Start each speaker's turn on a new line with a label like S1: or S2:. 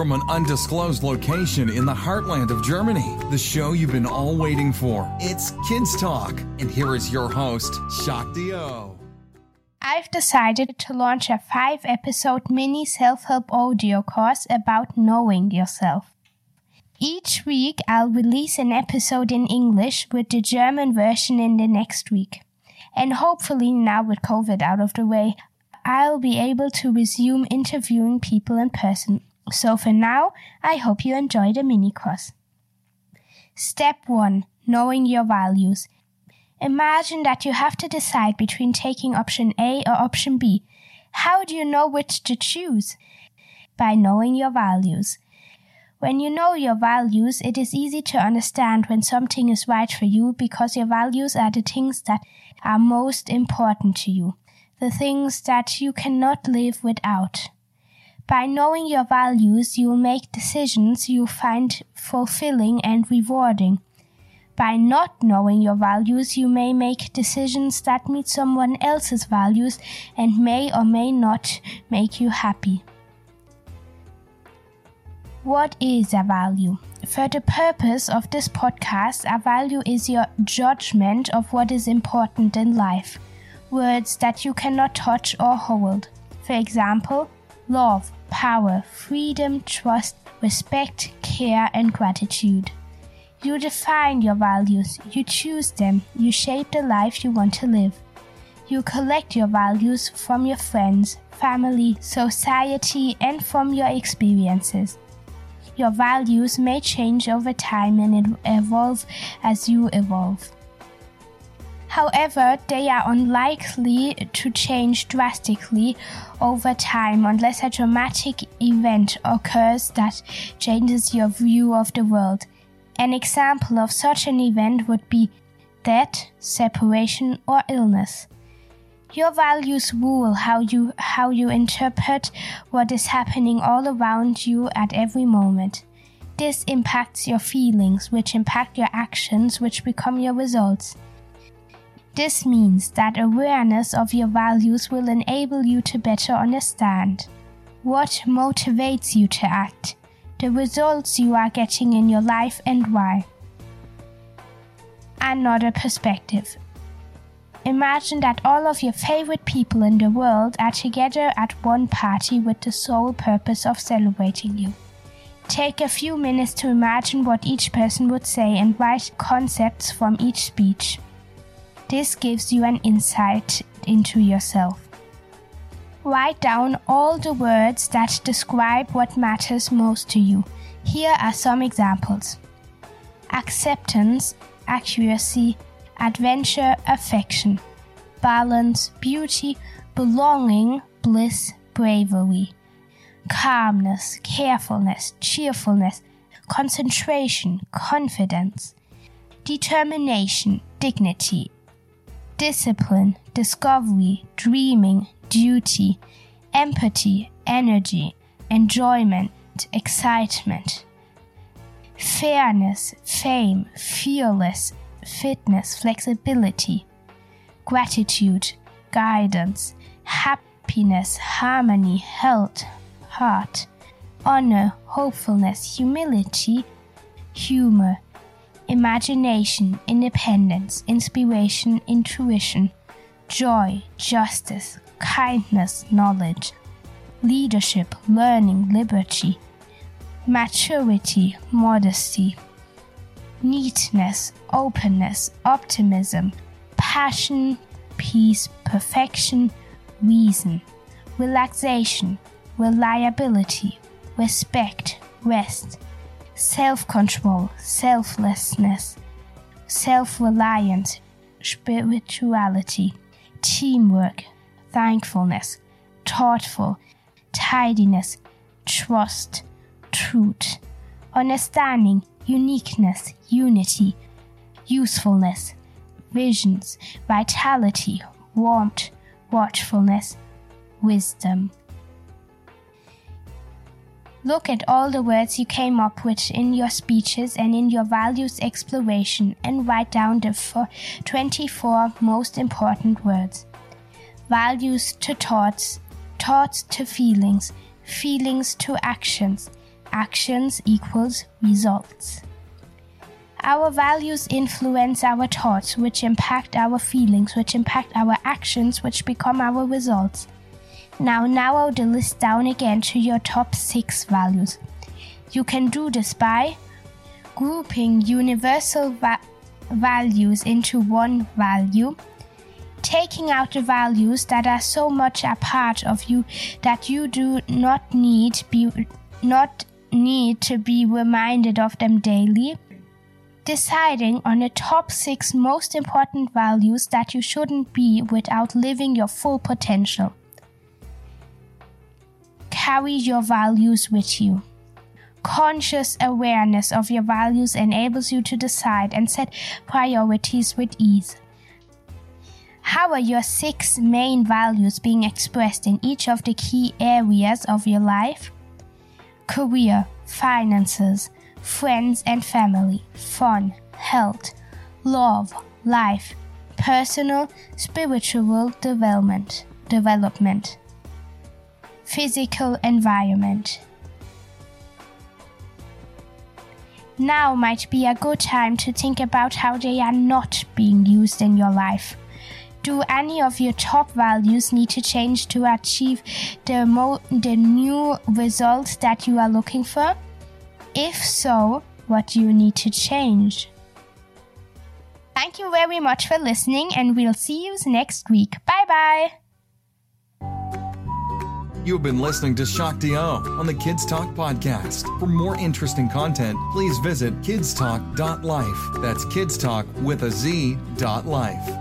S1: from an undisclosed location in the heartland of Germany. The show you've been all waiting for. It's Kidz Talk, and here is your host, Shakti O.
S2: I've decided to launch a five episode mini self help audio course about knowing yourself. Each week, I'll release an episode in English with the German version in the next week. And hopefully, now with COVID out of the way, I'll be able to resume interviewing people in person. So for now, I hope you enjoy the mini course. Step 1 Knowing your values. Imagine that you have to decide between taking option A or option B. How do you know which to choose? By knowing your values. When you know your values, it is easy to understand when something is right for you because your values are the things that are most important to you the things that you cannot live without. By knowing your values, you'll make decisions you find fulfilling and rewarding. By not knowing your values, you may make decisions that meet someone else's values and may or may not make you happy. What is a value? For the purpose of this podcast, a value is your judgment of what is important in life words that you cannot touch or hold. For example, love, power, freedom, trust, respect, care, and gratitude. You define your values, you choose them, you shape the life you want to live. You collect your values from your friends, family, society, and from your experiences. Your values may change over time and evolve as you evolve. However, they are unlikely to change drastically over time unless a dramatic event occurs that changes your view of the world. An example of such an event would be death, separation, or illness. Your values rule how you how you interpret what is happening all around you at every moment. This impacts your feelings, which impact your actions, which become your results. This means that awareness of your values will enable you to better understand what motivates you to act, the results you are getting in your life, and why. Another perspective. Imagine that all of your favorite people in the world are together at one party with the sole purpose of celebrating you. Take a few minutes to imagine what each person would say and write concepts from each speech. This gives you an insight into yourself. Write down all the words that describe what matters most to you. Here are some examples acceptance, accuracy, adventure, affection, balance, beauty, belonging, bliss, bravery, calmness, carefulness, cheerfulness, concentration, confidence, determination, dignity, discipline, discovery, dreaming, duty, empathy, energy, enjoyment, excitement, fairness, fame, fearless, fitness, flexibility, gratitude, guidance, happiness, harmony, health, heart, honor, hopefulness, humility, humor, imagination, independence, inspiration, intuition, joy, justice, kindness, knowledge, leadership, learning, liberty, maturity, modesty, neatness, openness, optimism, passion, peace, perfection, reason, relaxation, reliability, respect, rest self control, selflessness, self reliance, spirituality, teamwork, thankfulness, thoughtful, tidiness, trust, truth, understanding, uniqueness, unity, usefulness, visions, vitality, warmth, watchfulness, wisdom. Look at all the words you came up with in your speeches and in your values exploration and write down the 24 most important words. Values to thoughts, thoughts to feelings, feelings to actions, actions equals results. Our values influence our thoughts, which impact our feelings, which impact our actions, which become our results. Now narrow the list down again to your top six values. You can do this by grouping universal va- values into one value, taking out the values that are so much a part of you that you do not need be not need to be reminded of them daily deciding on the top six most important values that you shouldn't be without living your full potential. Carry your values with you. Conscious awareness of your values enables you to decide and set priorities with ease. How are your six main values being expressed in each of the key areas of your life? Career, finances, friends and family, fun, health, love, life, personal, spiritual development, development, physical environment. Now might be a good time to think about how they are not being used in your life. Do any of your top values need to change to achieve the, mo- the new result that you are looking for? If so, what do you need to change? Thank you very much for listening, and we'll see you next week. Bye bye.
S1: You've been listening to Shakti on the Kidz Talk podcast. For more interesting content, please visit kidztalk.life. That's kidstalk with a Z dot life.